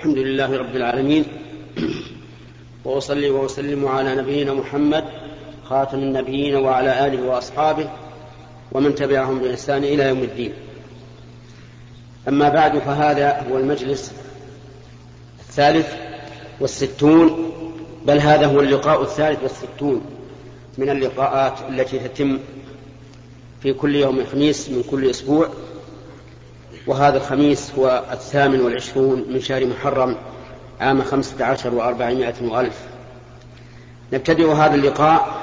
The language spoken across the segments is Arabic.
الحمد لله رب العالمين. وأصلي وأسلم على نبينا محمد خاتم النبيين وعلى آله وأصحابه ومن تبعهم بإحسان إلى يوم الدين. أما بعد فهذا هو المجلس الثالث والستون بل هذا هو اللقاء الثالث والستون من اللقاءات التي تتم في كل يوم خميس من كل أسبوع. وهذا الخميس هو الثامن والعشرون من شهر محرم عام خمسة عشر وأربعمائة وألف. نبتدئ هذا اللقاء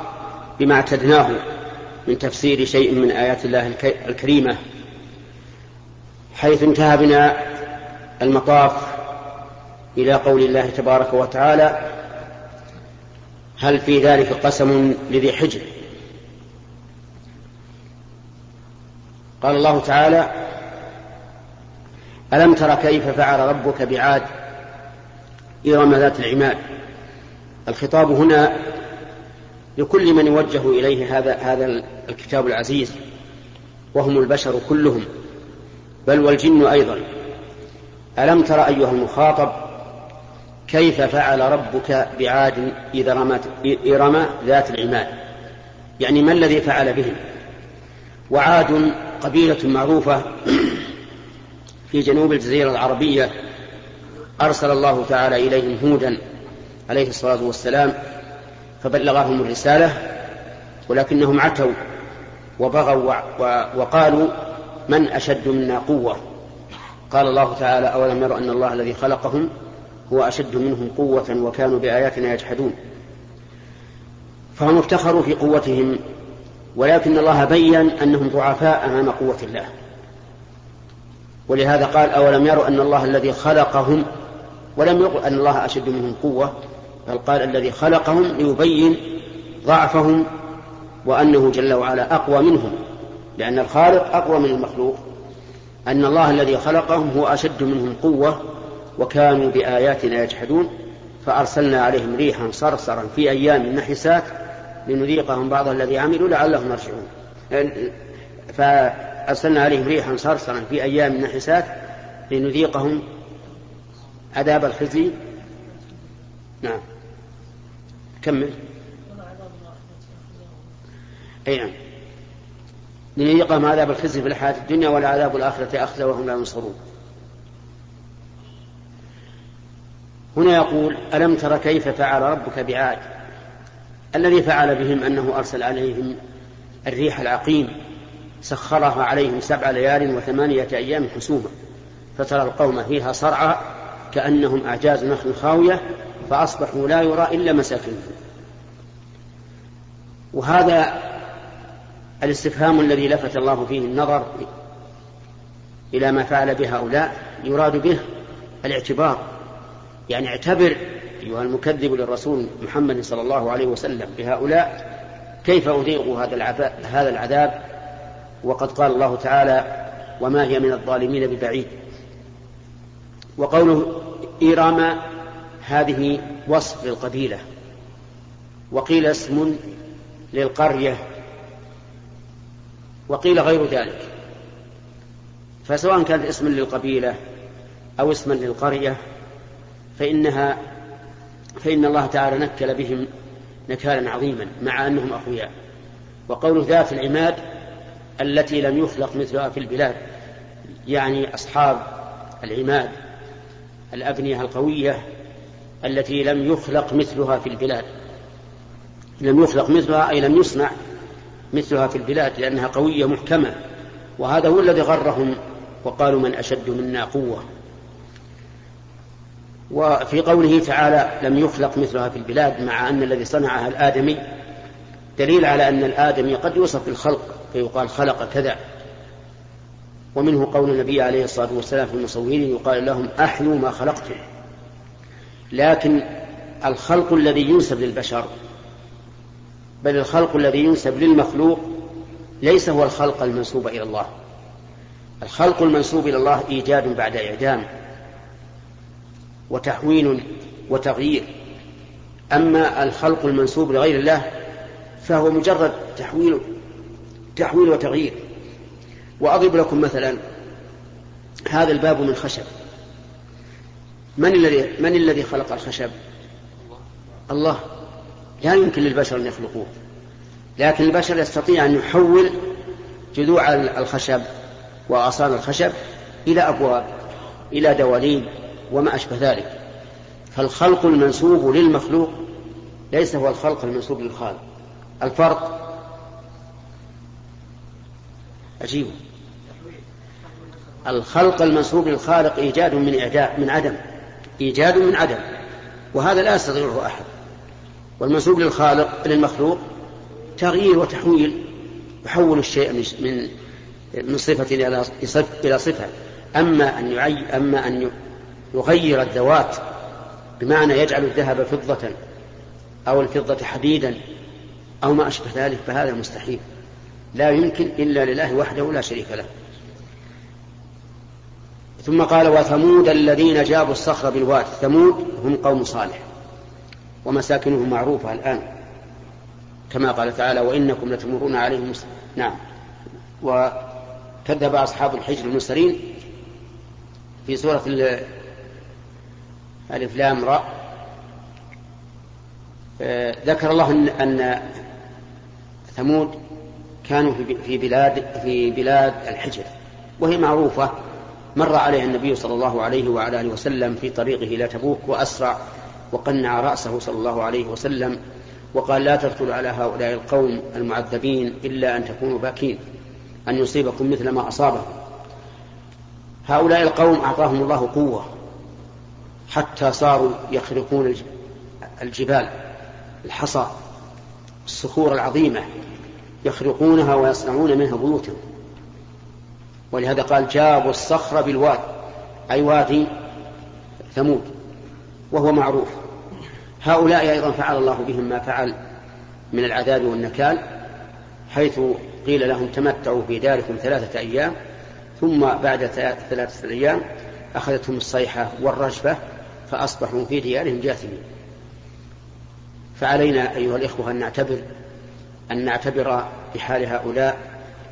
بما اعتدناه من تفسير شيء من آيات الله الكريمة. حيث انتهى بنا المطاف إلى قول الله تبارك وتعالى هل في ذلك قسم لذي حجر؟ قال الله تعالى ألم تر كيف فعل ربك بعاد إرم ذات العماد؟ الخطاب هنا لكل من يوجه إليه هذا هذا الكتاب العزيز وهم البشر كلهم بل والجن أيضا. ألم تر أيها المخاطب كيف فعل ربك بعاد إذا رمت إرم ذات العماد؟ يعني ما الذي فعل بهم؟ وعاد قبيلة معروفة في جنوب الجزيرة العربية أرسل الله تعالى إليهم هودا عليه الصلاة والسلام فبلغهم الرسالة ولكنهم عتوا وبغوا وقالوا من أشد منا قوة؟ قال الله تعالى أولم يروا أن الله الذي خلقهم هو أشد منهم قوة وكانوا بآياتنا يجحدون. فهم افتخروا في قوتهم ولكن الله بين أنهم ضعفاء أمام قوة الله. ولهذا قال أولم يروا أن الله الذي خلقهم ولم يقل أن الله أشد منهم قوة بل قال الذي خلقهم ليبين ضعفهم وأنه جل وعلا أقوى منهم لأن الخالق أقوى من المخلوق. أن الله الذي خلقهم هو أشد منهم قوة وكانوا بآياتنا يجحدون. فأرسلنا عليهم ريحا صرصرا في أيام نحسات لنذيقهم بعض الذي عملوا لعلهم يرجعون. أرسلنا عليهم ريحا صرصرا في أيام نحسات لنذيقهم عذاب الخزي. نعم. كمل. أي نعم. لنذيقهم عذاب الخزي في الحياة الدنيا والعذاب الآخرة أخذ وهم لا ينصرون. هنا يقول ألم تر كيف فعل ربك بعاد؟ الذي فعل بهم أنه أرسل عليهم الريح العقيم. سخرها عليهم سبع ليال وثمانية أيام حسوما فترى القوم فيها صرعى كأنهم أعجاز نخل خاوية فأصبحوا لا يرى إلا مساكنهم. وهذا الاستفهام الذي لفت الله فيه النظر إلى ما فعل بهؤلاء يراد به الاعتبار. يعني اعتبر أيها المكذب للرسول محمد صلى الله عليه وسلم بهؤلاء كيف أذيقوا هذا العذاب وقد قال الله تعالى وما هي من الظالمين ببعيد. وقوله إيرام هذه وصف للقبيلة. وقيل اسم للقرية. وقيل غير ذلك. فسواء كانت اسما للقبيلة أو اسما للقرية فإنها فإن الله تعالى نكل بهم نكالا عظيما مع أنهم أقوياء. وقول ذات العماد التي لم يخلق مثلها في البلاد يعني أصحاب العماد الأبنية القوية التي لم يخلق مثلها في البلاد. لم يخلق مثلها أي لم يصنع مثلها في البلاد لأنها قوية محكمة. وهذا هو الذي غرهم وقالوا من أشد منا قوة. وفي قوله تعالى لم يخلق مثلها في البلاد مع أن الذي صنعها الآدمي دليل على أن الآدمي قد يوصف بالخلق. فيقال خلق كذا. ومنه قول النبي عليه الصلاة والسلام في المصورين يقال لهم أحيوا ما خلقتم. لكن الخلق الذي ينسب للبشر بل الخلق الذي ينسب للمخلوق ليس هو الخلق المنسوب إلى الله. الخلق المنسوب إلى الله إيجاد بعد إعدام وتحويل وتغيير. أما الخلق المنسوب لغير الله فهو مجرد تحويل تحويل وتغيير. وأضرب لكم مثلا هذا الباب من خشب. من الذي من الذي خلق الخشب؟ الله. لا يمكن للبشر أن يخلقوه. لكن البشر يستطيع أن يحول جذوع الخشب وأغصان الخشب إلى أبواب إلى دواليب وما أشبه ذلك. فالخلق المنسوب للمخلوق ليس هو الخلق المنسوب للخالق. الفرق عجيب الخلق المنسوب للخالق إيجاد من إعداء من عدم إيجاد من عدم وهذا لا يستطيعه أحد. والمنسوب للخالق للمخلوق تغيير وتحويل يحول الشيء من من صفة إلى إلى صفة. أما أن يعي أما أن يغير الذوات بمعنى يجعل الذهب فضة أو الفضة حديدا أو ما أشبه ذلك فهذا مستحيل. لا يمكن إلا لله وحده لا شريك له. ثم قال وثمود الذين جابوا الصخر بالواد ثمود هم قوم صالح ومساكنهم معروفة الآن كما قال تعالى وإنكم لتمرون عليهم نعم. وكذب أصحاب الحجر المرسلين في سورة ألف لام راء. آه، ذكر الله أن ثمود كانوا في بلاد في بلاد الحجر. وهي معروفة. مر عليها النبي صلى الله عليه وعلى آله وسلم في طريقه إلى تبوك وأسرع وقنع رأسه صلى الله عليه وسلم وقال لا تدخلوا على هؤلاء القوم المعذبين إلا أن تكونوا باكين أن يصيبكم مثل ما أصابهم. هؤلاء القوم أعطاهم الله قوة حتى صاروا يخرقون الجبال الحصى الصخور العظيمة. يخرقونها ويصنعون منها بيوتا. ولهذا قال جابوا الصخر بالواد أي وادي ثمود وهو معروف. هؤلاء أيضا فعل الله بهم ما فعل من العذاب والنكال حيث قيل لهم تمتعوا في داركم ثلاثة أيام ثم بعد ثلاثة أيام أخذتهم الصيحة والرجفة فأصبحوا في ديارهم جاثمين. فعلينا أيها الإخوة أن نعتبر أن نعتبر بحال هؤلاء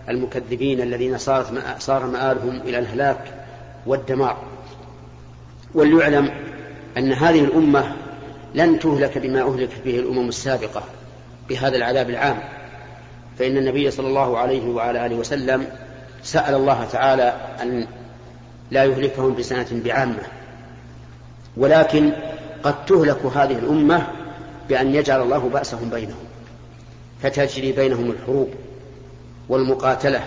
المكذبين الذين صارت صار مآلهم إلى الهلاك والدمار. وليعلم أن هذه الأمة لن تهلك بما أهلكت به الأمم السابقة بهذا العذاب العام. فإن النبي صلى الله عليه وعلى آله وسلم سأل الله تعالى أن لا يهلكهم بسنة بعامة. ولكن قد تهلك هذه الأمة بأن يجعل الله بأسهم بينهم. فتجري بينهم الحروب والمقاتلة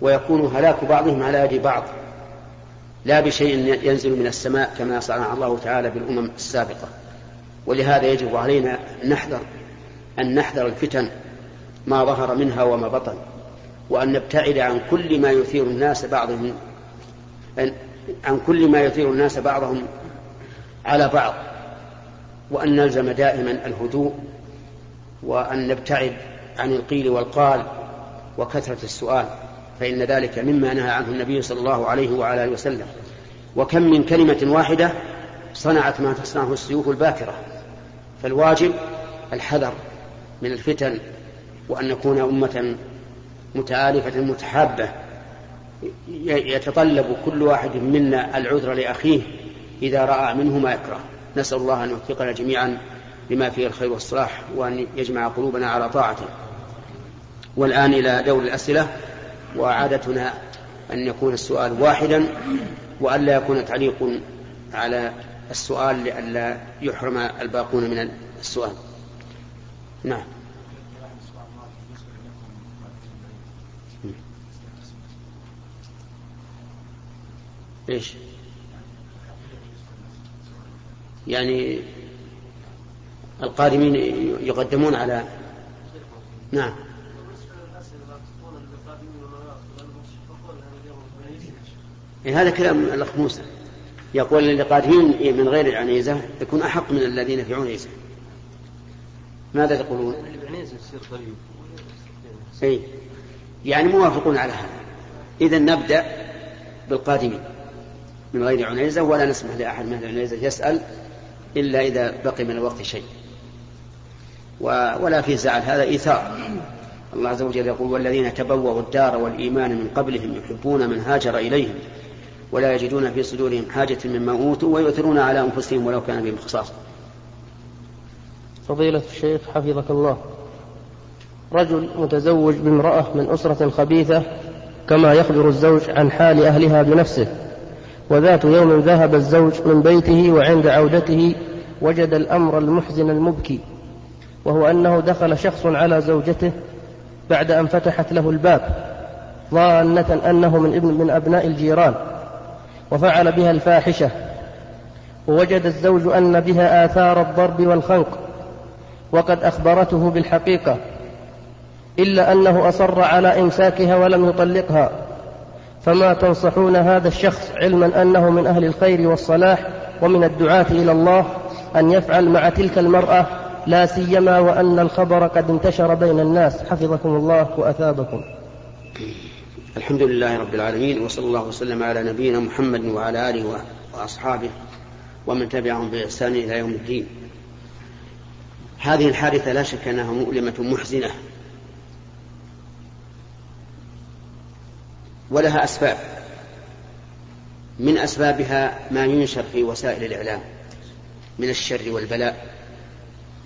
ويكون هلاك بعضهم على يد بعض. لا بشيء ينزل من السماء كما صنع الله تعالى بالأمم السابقة. ولهذا يجب علينا أن نحذر أن نحذر الفتن ما ظهر منها وما بطن وأن نبتعد عن كل ما يثير الناس بعضهم عن كل ما يثير الناس بعضهم على بعض وأن نلزم دائما الهدوء وأن نبتعد عن القيل والقال وكثرة السؤال فإن ذلك مما نهى عنه النبي صلى الله عليه وعلى آله وسلم. وكم من كلمة واحدة صنعت ما تصنعه السيوف الباكرة. فالواجب الحذر من الفتن وأن نكون أمة متآلفة متحابة. يتطلب كل واحد منا العذر لأخيه إذا رأى منه ما يكره. نسأل الله أن يوفقنا جميعا. لما فيه الخير والصلاح وأن يجمع قلوبنا على طاعته. والآن إلى دور الأسئلة وعادتنا أن يكون السؤال واحدا وألا يكون تعليق على السؤال لئلا يحرم الباقون من السؤال. نعم. إيش؟ يعني القادمين يقدمون على نعم. إيه هذا كلام الأخ موسى. يقول اللي قادمين من غير العنيزة يكون أحق من الذين في عنيزة. ماذا تقولون؟ أي يعني موافقون على هذا. إذا نبدأ بالقادمين من غير عنيزة ولا نسمح لأحد من العنيزة يسأل إلا إذا بقي من الوقت شيء. ولا في زعل هذا إيثار. الله عز وجل يقول والذين تبوأوا الدار والإيمان من قبلهم يحبون من هاجر إليهم ولا يجدون في صدورهم حاجة مما أوتوا ويؤثرون على أنفسهم ولو كان بهم خصاصة. فضيلة الشيخ حفظك الله. رجل متزوج بامرأة من أسرة خبيثة كما يخبر الزوج عن حال أهلها بنفسه وذات يوم ذهب الزوج من بيته وعند عودته وجد الأمر المحزن المبكي. وهو أنه دخل شخص على زوجته بعد أن فتحت له الباب ظانة أنه من ابن من أبناء الجيران وفعل بها الفاحشة ووجد الزوج أن بها آثار الضرب والخنق وقد أخبرته بالحقيقة إلا أنه أصر على إمساكها ولم يطلقها فما تنصحون هذا الشخص علما أنه من أهل الخير والصلاح ومن الدعاة إلى الله أن يفعل مع تلك المرأة لا سيما وأن الخبر قد انتشر بين الناس. حفظكم الله وأثابكم. الحمد لله رب العالمين وصلى الله وسلم على نبينا محمد وعلى آله وأصحابه ومن تبعهم بإحسان إلى يوم الدين. هذه الحادثة لا شك أنها مؤلمة محزنة ولها أسباب. من أسبابها ما ينشر في وسائل الإعلام من الشر والبلاء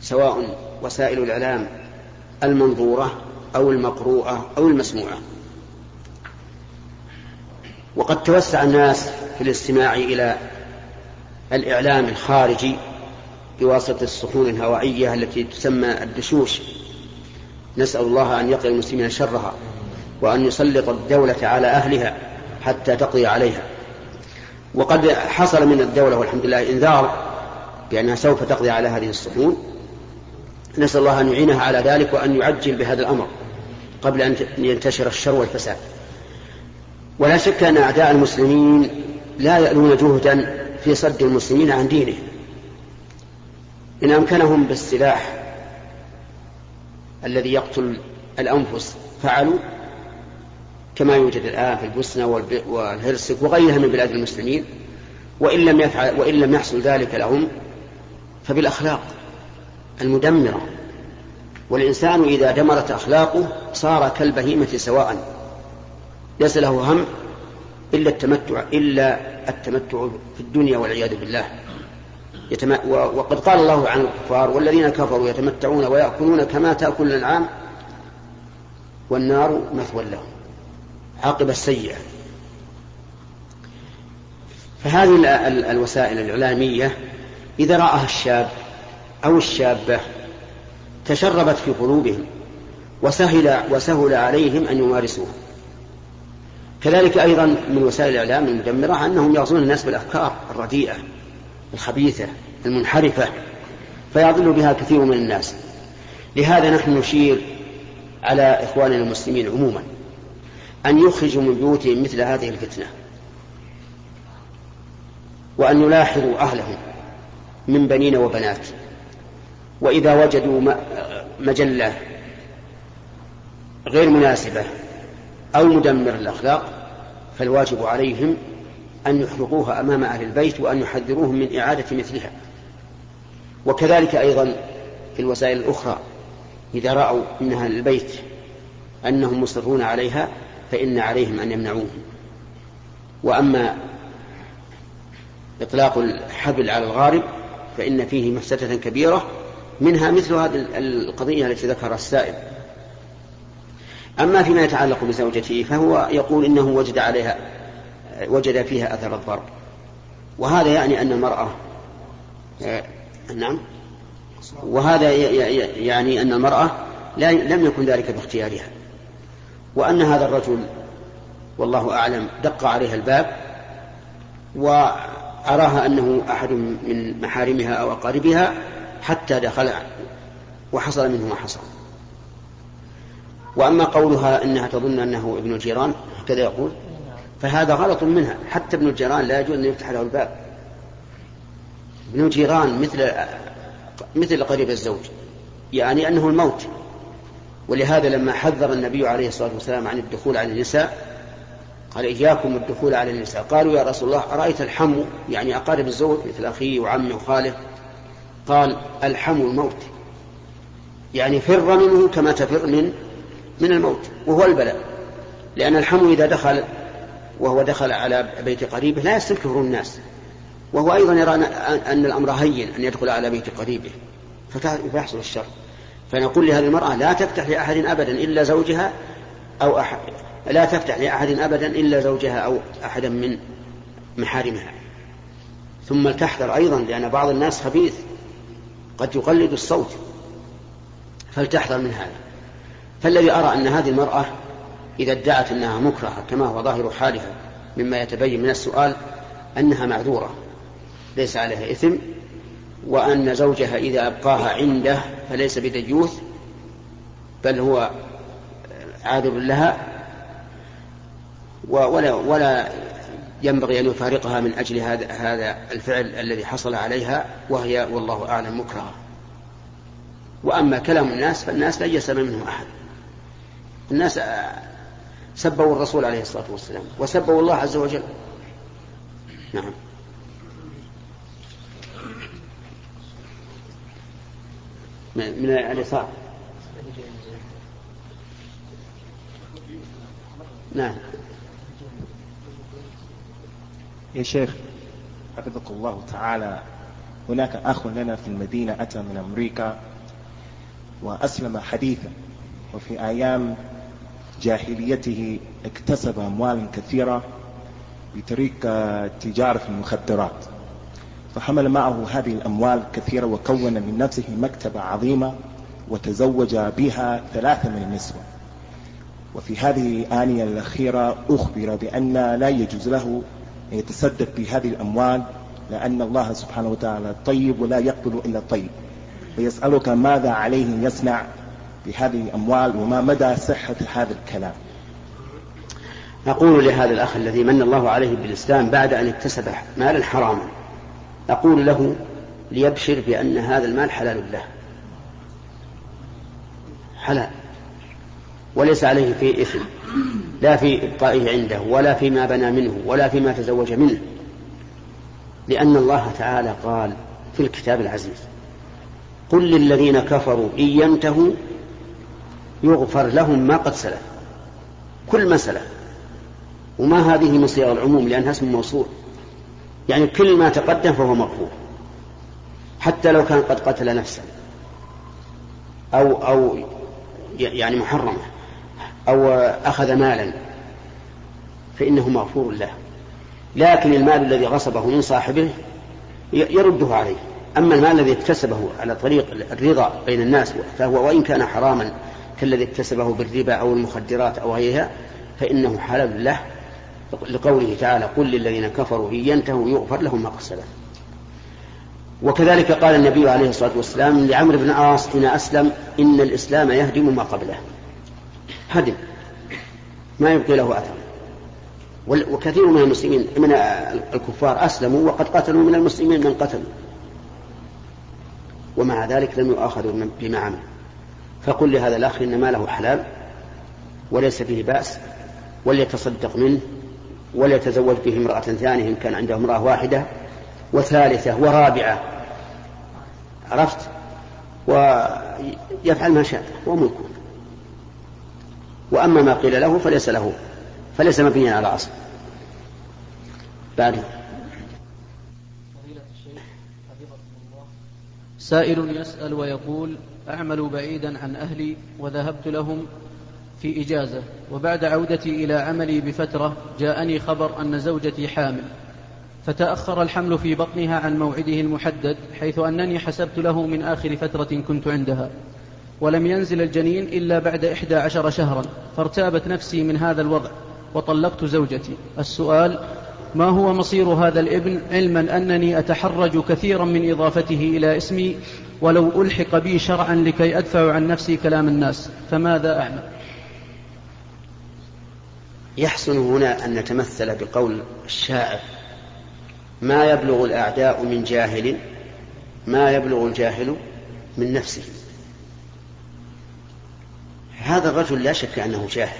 سواء وسائل الإعلام المنظورة أو المقروءة أو المسموعة. وقد توسع الناس في الاستماع إلى الإعلام الخارجي بواسطة الصحون الهوائية التي تسمى الدشوش. نسأل الله أن يقي المسلمين شرها وأن يسلط الدولة على أهلها حتى تقضي عليها. وقد حصل من الدولة والحمد لله إنذار بأنها سوف تقضي على هذه الصحون. نسأل الله أن يعينها على ذلك وأن يعجل بهذا الأمر قبل أن ينتشر الشر والفساد. ولا شك أن أعداء المسلمين لا يألون جهدا في صد المسلمين عن دينهم إن أمكنهم بالسلاح الذي يقتل الأنفس فعلوا كما يوجد الآن في البوسنة والهرسك وغيرها من بلاد المسلمين وإن لم يفعل وإن لم يحصل ذلك لهم فبالأخلاق المدمرة. والإنسان إذا دمرت أخلاقه صار كالبهيمة سواء. ليس له هم إلا التمتع إلا التمتع في الدنيا والعياذ بالله. يتم... وقد قال الله عن الكفار والذين كفروا يتمتعون ويأكلون كما تأكل الأنعام والنار مثوى لهم. عاقبة السيئة. فهذه الوسائل الإعلامية إذا رآها الشاب أو الشابة تشربت في قلوبهم وسهل وسهل عليهم أن يمارسوها. كذلك أيضا من وسائل الإعلام المدمرة أنهم يغزون الناس بالأفكار الرديئة الخبيثة المنحرفة فيضل بها كثير من الناس. لهذا نحن نشير على إخواننا المسلمين عموما أن يخرجوا من بيوتهم مثل هذه الفتنة وأن يلاحظوا أهلهم من بنين وبنات. وإذا وجدوا مجلة غير مناسبة أو مدمر الأخلاق فالواجب عليهم أن يحرقوها أمام أهل البيت وأن يحذروهم من إعادة مثلها. وكذلك أيضا في الوسائل الأخرى إذا رأوا من أهل البيت أنهم مصرون عليها فإن عليهم أن يمنعوهم. وأما إطلاق الحبل على الغارب فإن فيه مفسدة كبيرة منها مثل هذه القضية التي ذكرها السائل. أما فيما يتعلق بزوجته فهو يقول إنه وجد عليها وجد فيها أثر الضرب. وهذا يعني أن المرأة نعم. وهذا يعني أن المرأة لم يكن ذلك باختيارها. وأن هذا الرجل والله أعلم دق عليها الباب وأراها أنه أحد من محارمها أو أقاربها حتى دخل وحصل منه ما حصل. وأما قولها إنها تظن أنه ابن الجيران هكذا يقول. فهذا غلط منها. حتى ابن الجيران لا يجوز أن يفتح له الباب. ابن الجيران مثل مثل قريب الزوج يعني أنه الموت. ولهذا لما حذر النبي عليه الصلاة والسلام عن الدخول على النساء قال إياكم الدخول على النساء. قالوا يا رسول الله أرأيت الحم يعني أقارب الزوج مثل أخيه وعمه وخاله. قال الحم الموت. يعني فر منه كما تفر من من الموت وهو البلاء. لأن الحم إذا دخل وهو دخل على بيت قريبه لا يستنكره الناس. وهو أيضا يرى أن الأمر هين أن يدخل على بيت قريبه. فيحصل الشر. فنقول لهذه المرأة لا تفتح لأحد أبدا إلا زوجها أو أحد لا تفتح لأحد أبدا إلا زوجها أو أحدا من محارمها. ثم لتحذر أيضا لأن بعض الناس خبيث. قد يقلد الصوت فلتحذر من هذا. فالذي أرى أن هذه المرأة إذا ادعت أنها مكرهة كما هو ظاهر حالها مما يتبين من السؤال أنها معذورة ليس عليها إثم وأن زوجها إذا أبقاها عنده فليس بديوث بل هو عاذر لها ولا ولا ينبغي أن يفارقها من أجل هذا هذا الفعل الذي حصل عليها وهي والله أعلم مكرهة وأما كلام الناس فالناس لا يسمع منهم أحد. الناس سبوا الرسول عليه الصلاة والسلام وسبوا الله عز وجل. نعم. من اليسار نعم. يا شيخ حفظك الله تعالى هناك أخ لنا في المدينة أتى من أمريكا وأسلم حديثا وفي أيام جاهليته اكتسب أموال كثيرة بطريق تجارة في المخدرات فحمل معه هذه الأموال كثيرة وكون من نفسه مكتبة عظيمة وتزوج بها ثلاثة من النسوة. وفي هذه الآنية الأخيرة أخبر بأن لا يجوز له يتصدق بهذه الأموال لأن الله سبحانه وتعالى طيب ولا يقبل إلا الطيب. فيسألك ماذا عليه يصنع بهذه الأموال وما مدى صحة هذا الكلام. أقول لهذا الأخ الذي من الله عليه بالإسلام بعد أن اكتسب مالا حراما أقول له ليبشر بأن هذا المال حلال له. حلال. وليس عليه فيه إثم. لا في إبقائه عنده ولا فيما بنى منه ولا فيما تزوج منه. لأن الله تعالى قال في الكتاب العزيز قل للذين كفروا إن ينتهوا يغفر لهم ما قد سلف. كل ما سلف. وما هذه من صيغ العموم لأنها اسم موصول. يعني كل ما تقدم فهو مغفور حتى لو كان قد قتل نفسا أو أو يعني محرمة. أو أخذ مالا فإنه مغفور له. لكن المال الذي غصبه من صاحبه يرده عليه. أما المال الذي اكتسبه على طريق الرضا بين الناس فهو وإن كان حراما كالذي اكتسبه بالربا أو المخدرات أو غيرها فإنه حلال له. لقوله تعالى قل للذين كفروا إن ينتهوا يغفر لهم ما قد وكذلك قال النبي عليه الصلاة والسلام لعمرو بن عاص حين أسلم إن الإسلام يهدم ما قبله. هدم. ما يبقي له أثر. وكثير من المسلمين من الكفار أسلموا وقد قتلوا من المسلمين من قتلوا ومع ذلك لم يؤاخذوا بما عمل فقل لهذا الأخ إن ماله حلال وليس فيه بأس وليتصدق منه وليتزوج به امرأة ثانية إن كان عنده امرأة واحدة وثالثة ورابعة. عرفت؟ ويفعل ما شاء. هو ملكه وأما ما قيل له فليس له فليس مبنيا على أصل. بعد. سائل يسأل ويقول أعمل بعيدا عن أهلي وذهبت لهم في إجازة وبعد عودتي إلى عملي بفترة جاءني خبر أن زوجتي حامل فتأخر الحمل في بطنها عن موعده المحدد حيث أنني حسبت له من آخر فترة كنت عندها. ولم ينزل الجنين إلا بعد إحدى عشر شهرا فارتابت نفسي من هذا الوضع وطلقت زوجتي. السؤال ما هو مصير هذا الابن علما أنني أتحرج كثيرا من إضافته إلى اسمي ولو ألحق بي شرعا لكي أدفع عن نفسي كلام الناس؟ فماذا أعمل؟ يحسن هنا أن نتمثل بقول الشاعر ما يبلغ الأعداء من جاهل ما يبلغ الجاهل من نفسه. هذا الرجل لا شك أنه جاهل.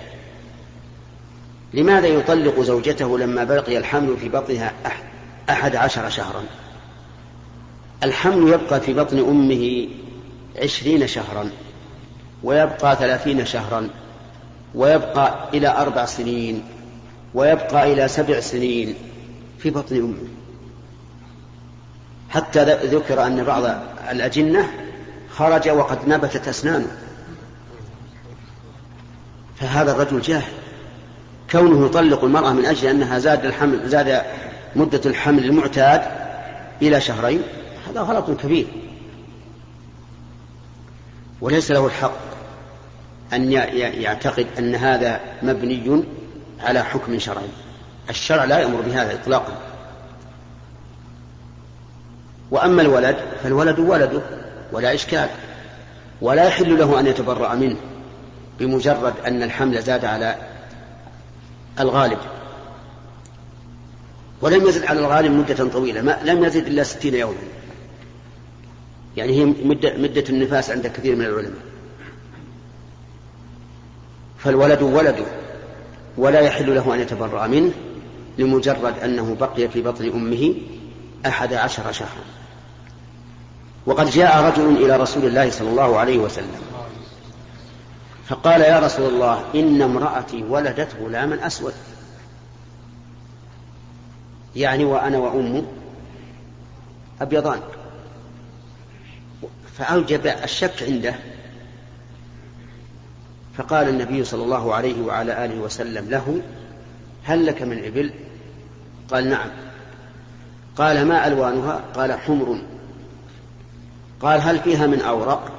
لماذا يطلق زوجته لما بقي الحمل في بطنها أحد عشر شهرا؟ الحمل يبقى في بطن أمه عشرين شهرا ويبقى ثلاثين شهرا ويبقى إلى أربع سنين ويبقى إلى سبع سنين في بطن أمه. حتى ذكر أن بعض الأجنة خرج وقد نبتت أسنانه. فهذا الرجل جاهل كونه يطلق المرأة من أجل أنها زاد الحمل زاد مدة الحمل المعتاد إلى شهرين هذا غلط كبير. وليس له الحق أن يعتقد أن هذا مبني على حكم شرعي. الشرع لا يأمر بهذا إطلاقا. وأما الولد فالولد ولده ولا إشكال. ولا يحل له أن يتبرأ منه. بمجرد أن الحمل زاد على الغالب. ولم يزد على الغالب مدة طويلة ما لم يزد إلا ستين يوما. يعني هي مدة, مدة النفاس عند كثير من العلماء. فالولد ولده ولا يحل له أن يتبرأ منه لمجرد أنه بقي في بطن أمه أحد عشر شهرا. وقد جاء رجل إلى رسول الله صلى الله عليه وسلم فقال يا رسول الله إن امرأتي ولدت غلاما أسود. يعني وأنا وأمه أبيضان. فأوجب الشك عنده. فقال النبي صلى الله عليه وعلى آله وسلم له هل لك من إبل؟ قال نعم. قال ما ألوانها؟ قال حمر. قال هل فيها من أورق؟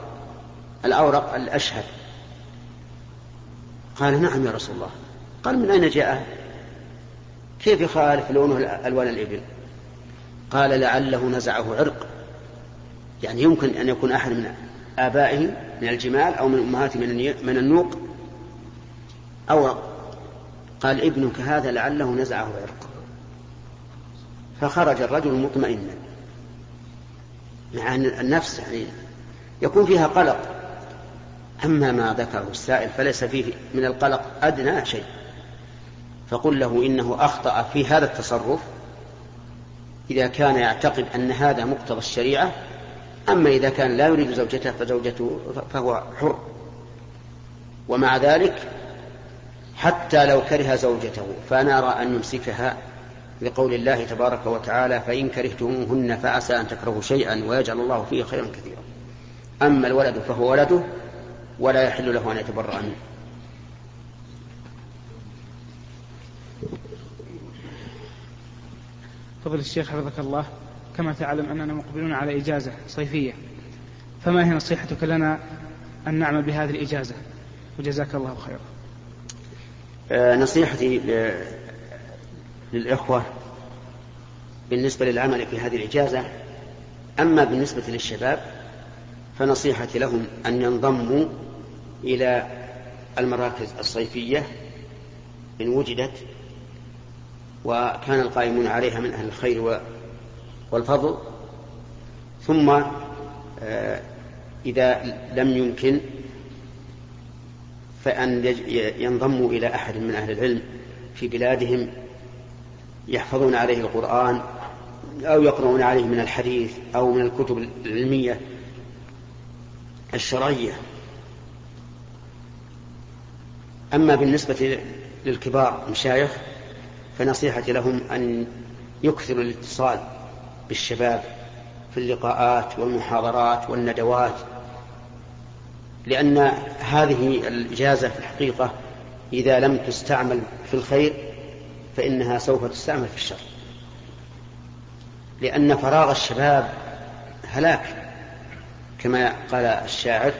الأورق الأشهر. قال نعم يا رسول الله. قال من أين جاء؟ كيف يخالف لونه ألوان الإبل؟ قال لعله نزعه عرق. يعني يمكن أن يكون أحد من آبائه من الجمال أو من أمهاته من النوق. أورق قال ابنك هذا لعله نزعه عرق. فخرج الرجل مطمئنا. مع أن النفس يعني يكون فيها قلق. أما ما ذكره السائل فليس فيه من القلق أدنى شيء. فقل له إنه أخطأ في هذا التصرف إذا كان يعتقد أن هذا مقتضى الشريعة أما إذا كان لا يريد زوجته فزوجته فهو حر. ومع ذلك حتى لو كره زوجته فنرى أن يمسكها لقول الله تبارك وتعالى فإن كرهتموهن فعسى أن تكرهوا شيئا ويجعل الله فيه خيرا كثيرا. أما الولد فهو ولده ولا يحل له أن يتبرأ منه. فضل الشيخ حفظك الله كما تعلم أننا مقبلون على إجازة صيفية. فما هي نصيحتك لنا أن نعمل بهذه الإجازة؟ وجزاك الله خيرا. آه، نصيحتي للإخوة بالنسبة للعمل في هذه الإجازة. أما بالنسبة للشباب فنصيحتي لهم أن ينضموا إلى المراكز الصيفية إن وجدت وكان القائمون عليها من أهل الخير والفضل. ثم آه، إذا لم يمكن فأن ينضموا إلى أحد من أهل العلم في بلادهم يحفظون عليه القرآن أو يقرؤون عليه من الحديث أو من الكتب العلمية الشرعية. أما بالنسبة للكبار مشايخ فنصيحتي لهم أن يكثروا الاتصال بالشباب في اللقاءات والمحاضرات والندوات لأن هذه الإجازة في الحقيقة إذا لم تستعمل في الخير فإنها سوف تستعمل في الشر. لأن فراغ الشباب هلاك كما قال الشاعر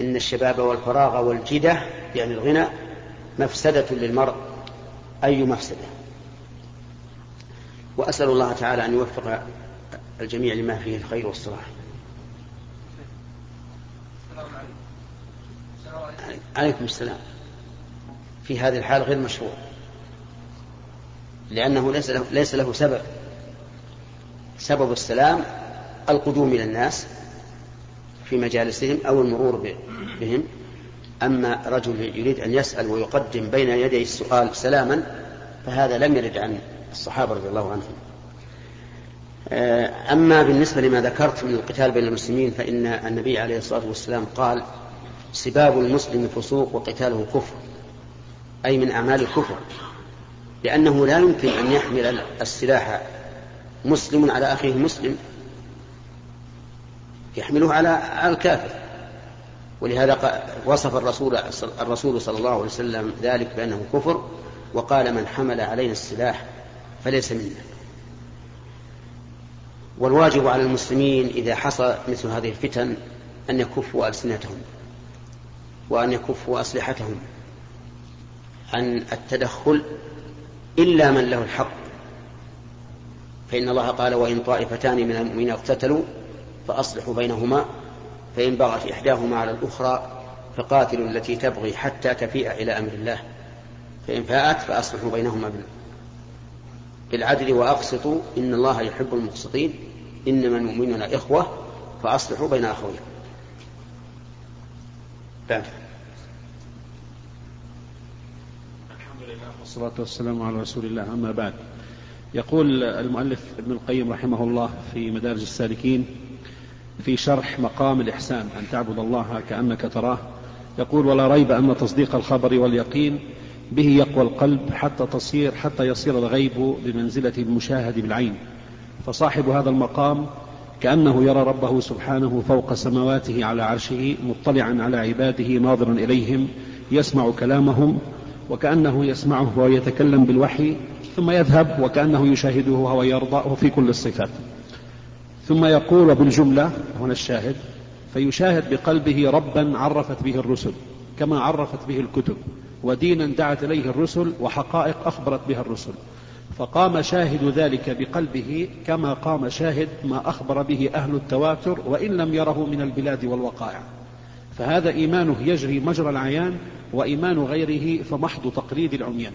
إن الشباب والفراغ والجدة يعني الغنى مفسدة للمرء. أي مفسدة؟ وأسأل الله تعالى أن يوفق الجميع لما فيه الخير والصلاح. عليكم السلام. في هذه الحال غير مشروع. لأنه ليس له, ليس له سبب. سبب السلام القدوم إلى الناس. في مجالسهم أو المرور بهم. أما رجل يريد أن يسأل ويقدم بين يدي السؤال سلاما فهذا لم يرد عن الصحابة رضي الله عنهم. آه، أما بالنسبة لما ذكرت من القتال بين المسلمين فإن النبي عليه الصلاة والسلام قال سباب المسلم فسوق وقتاله كفر. أي من أعمال الكفر. لأنه لا يمكن أن يحمل السلاح مسلم على أخيه مسلم يحمله على الكافر. ولهذا وصف الرسول الرسول صلى الله عليه وسلم ذلك بأنه كفر وقال من حمل علينا السلاح فليس منا. والواجب على المسلمين إذا حصل مثل هذه الفتن أن يكفوا ألسنتهم وأن يكفوا أسلحتهم. عن التدخل إلا من له الحق. فإن الله قال وإن طائفتان من المؤمنين اقتتلوا فأصلحوا بينهما فإن بغت إحداهما على الأخرى فقاتلوا التي تبغي حتى تفيء إلى أمر الله. فإن فاءت فأصلحوا بينهما بالعدل وأقسطوا. إن الله يحب المقسطين. إنما المؤمنون إخوة فأصلحوا بين أخويكم. الحمد لله والصلاة والسلام على رسول الله. أما بعد يقول المؤلف ابن القيم رحمه الله في مدارج السالكين في شرح مقام الإحسان أن تعبد الله كأنك تراه. يقول ولا ريب أن تصديق الخبر واليقين به يقوى القلب حتى تصير حتى يصير الغيب بمنزلة المشاهد بالعين. فصاحب هذا المقام كأنه يرى ربه سبحانه فوق سماواته على عرشه مطلعا على عباده ناظرا إليهم يسمع كلامهم وكأنه يسمعه وهو يتكلم بالوحي ثم يذهب وكأنه يشاهده وهو وفي كل الصفات. ثم يقول بالجملة هنا الشاهد فيشاهد بقلبه ربا عرفت به الرسل كما عرفت به الكتب ودينا دعت إليه الرسل وحقائق أخبرت بها الرسل. فقام شاهد ذلك بقلبه كما قام شاهد ما أخبر به أهل التواتر وإن لم يره من البلاد والوقائع. فهذا إيمانه يجري مجرى العيان وإيمان غيره فمحض تقليد العميان.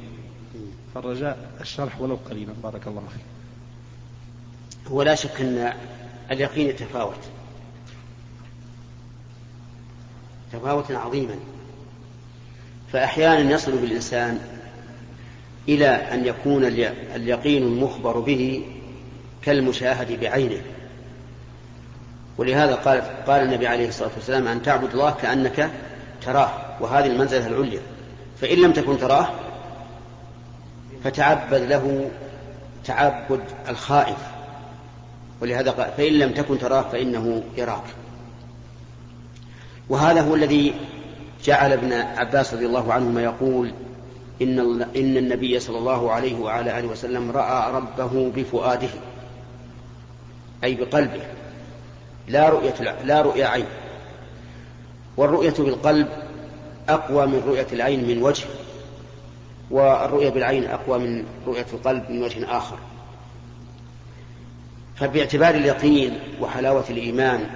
فالرجاء الشرح ولو قليلا. بارك الله فيك. هو لا شك أن اليقين يتفاوت تفاوتا عظيما. فأحيانا يصل بالإنسان إلى أن يكون اليقين المخبر به كالمشاهد بعينه. ولهذا قال قال النبي عليه الصلاة والسلام أن تعبد الله كأنك تراه وهذه المنزلة العليا. فإن لم تكن تراه فتعبد له تعبد الخائف. ولهذا قال فإن لم تكن تراه فإنه يراك. وهذا هو الذي جعل ابن عباس رضي الله عنهما يقول إن, إن النبي صلى الله عليه وعلى آله وسلم رأى ربه بفؤاده أي بقلبه لا رؤية لا رؤية عين. والرؤية بالقلب أقوى من رؤية العين من وجه والرؤية بالعين أقوى من رؤية القلب من وجه آخر. فباعتبار اليقين وحلاوة الإيمان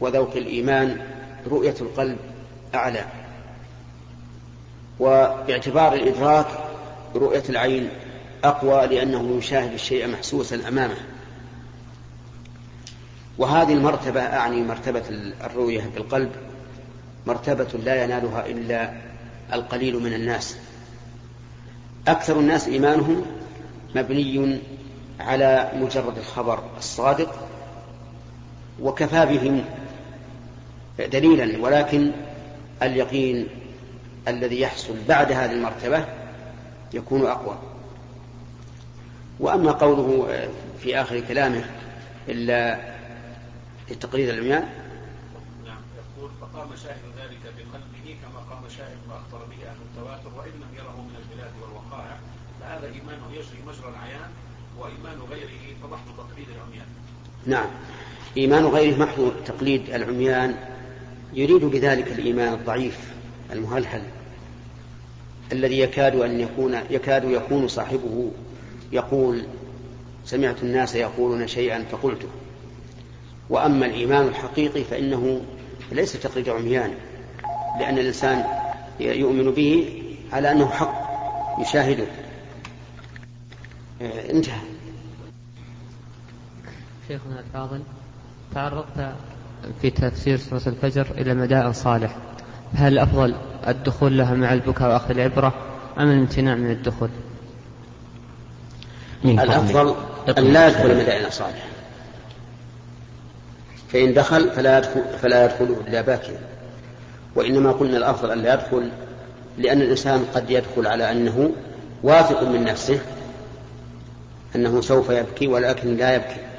وذوق الإيمان رؤية القلب أعلى. وباعتبار الإدراك رؤية العين أقوى لأنه يشاهد الشيء محسوسا أمامه. وهذه المرتبة أعني مرتبة الرؤية بالقلب مرتبة لا ينالها إلا القليل من الناس. أكثر الناس إيمانهم مبني على مجرد الخبر الصادق وكفى بهم دليلا ولكن اليقين الذي يحصل بعد هذه المرتبة يكون أقوى. وأما قوله في آخر كلامه إلا لتقليد العميان نعم يقول فقام شاهد ذلك بقلبه كما قام شاهد ما أخبر به أهل التواتر وإن لم يره من البلاد والوقائع فهذا إيمانه يجري مجرى العيان وإيمان غيره فمحض تقليد العميان. نعم. إيمان غيره محض تقليد العميان. يريد بذلك الإيمان الضعيف المهلهل الذي يكاد أن يكون يكاد يكون صاحبه يقول سمعت الناس يقولون شيئا فقلته وأما الإيمان الحقيقي فإنه ليس تقليد عميان لأن الإنسان يؤمن به على أنه حق يشاهده. آه، انتهى. شيخنا الفاضل تعرضت في تفسير سورة الفجر إلى مدائن صالح. هل الأفضل الدخول لها مع البكاء وأخذ العبرة أم الامتناع من الدخول؟ الأفضل أن لا يدخل مدائن صالح. فإن دخل فلا يدخل فلا يدخل إلا باكيا وإنما قلنا الأفضل أن لا يدخل لأن الإنسان قد يدخل على أنه واثق من نفسه أنه سوف يبكي ولكن لا يبكي.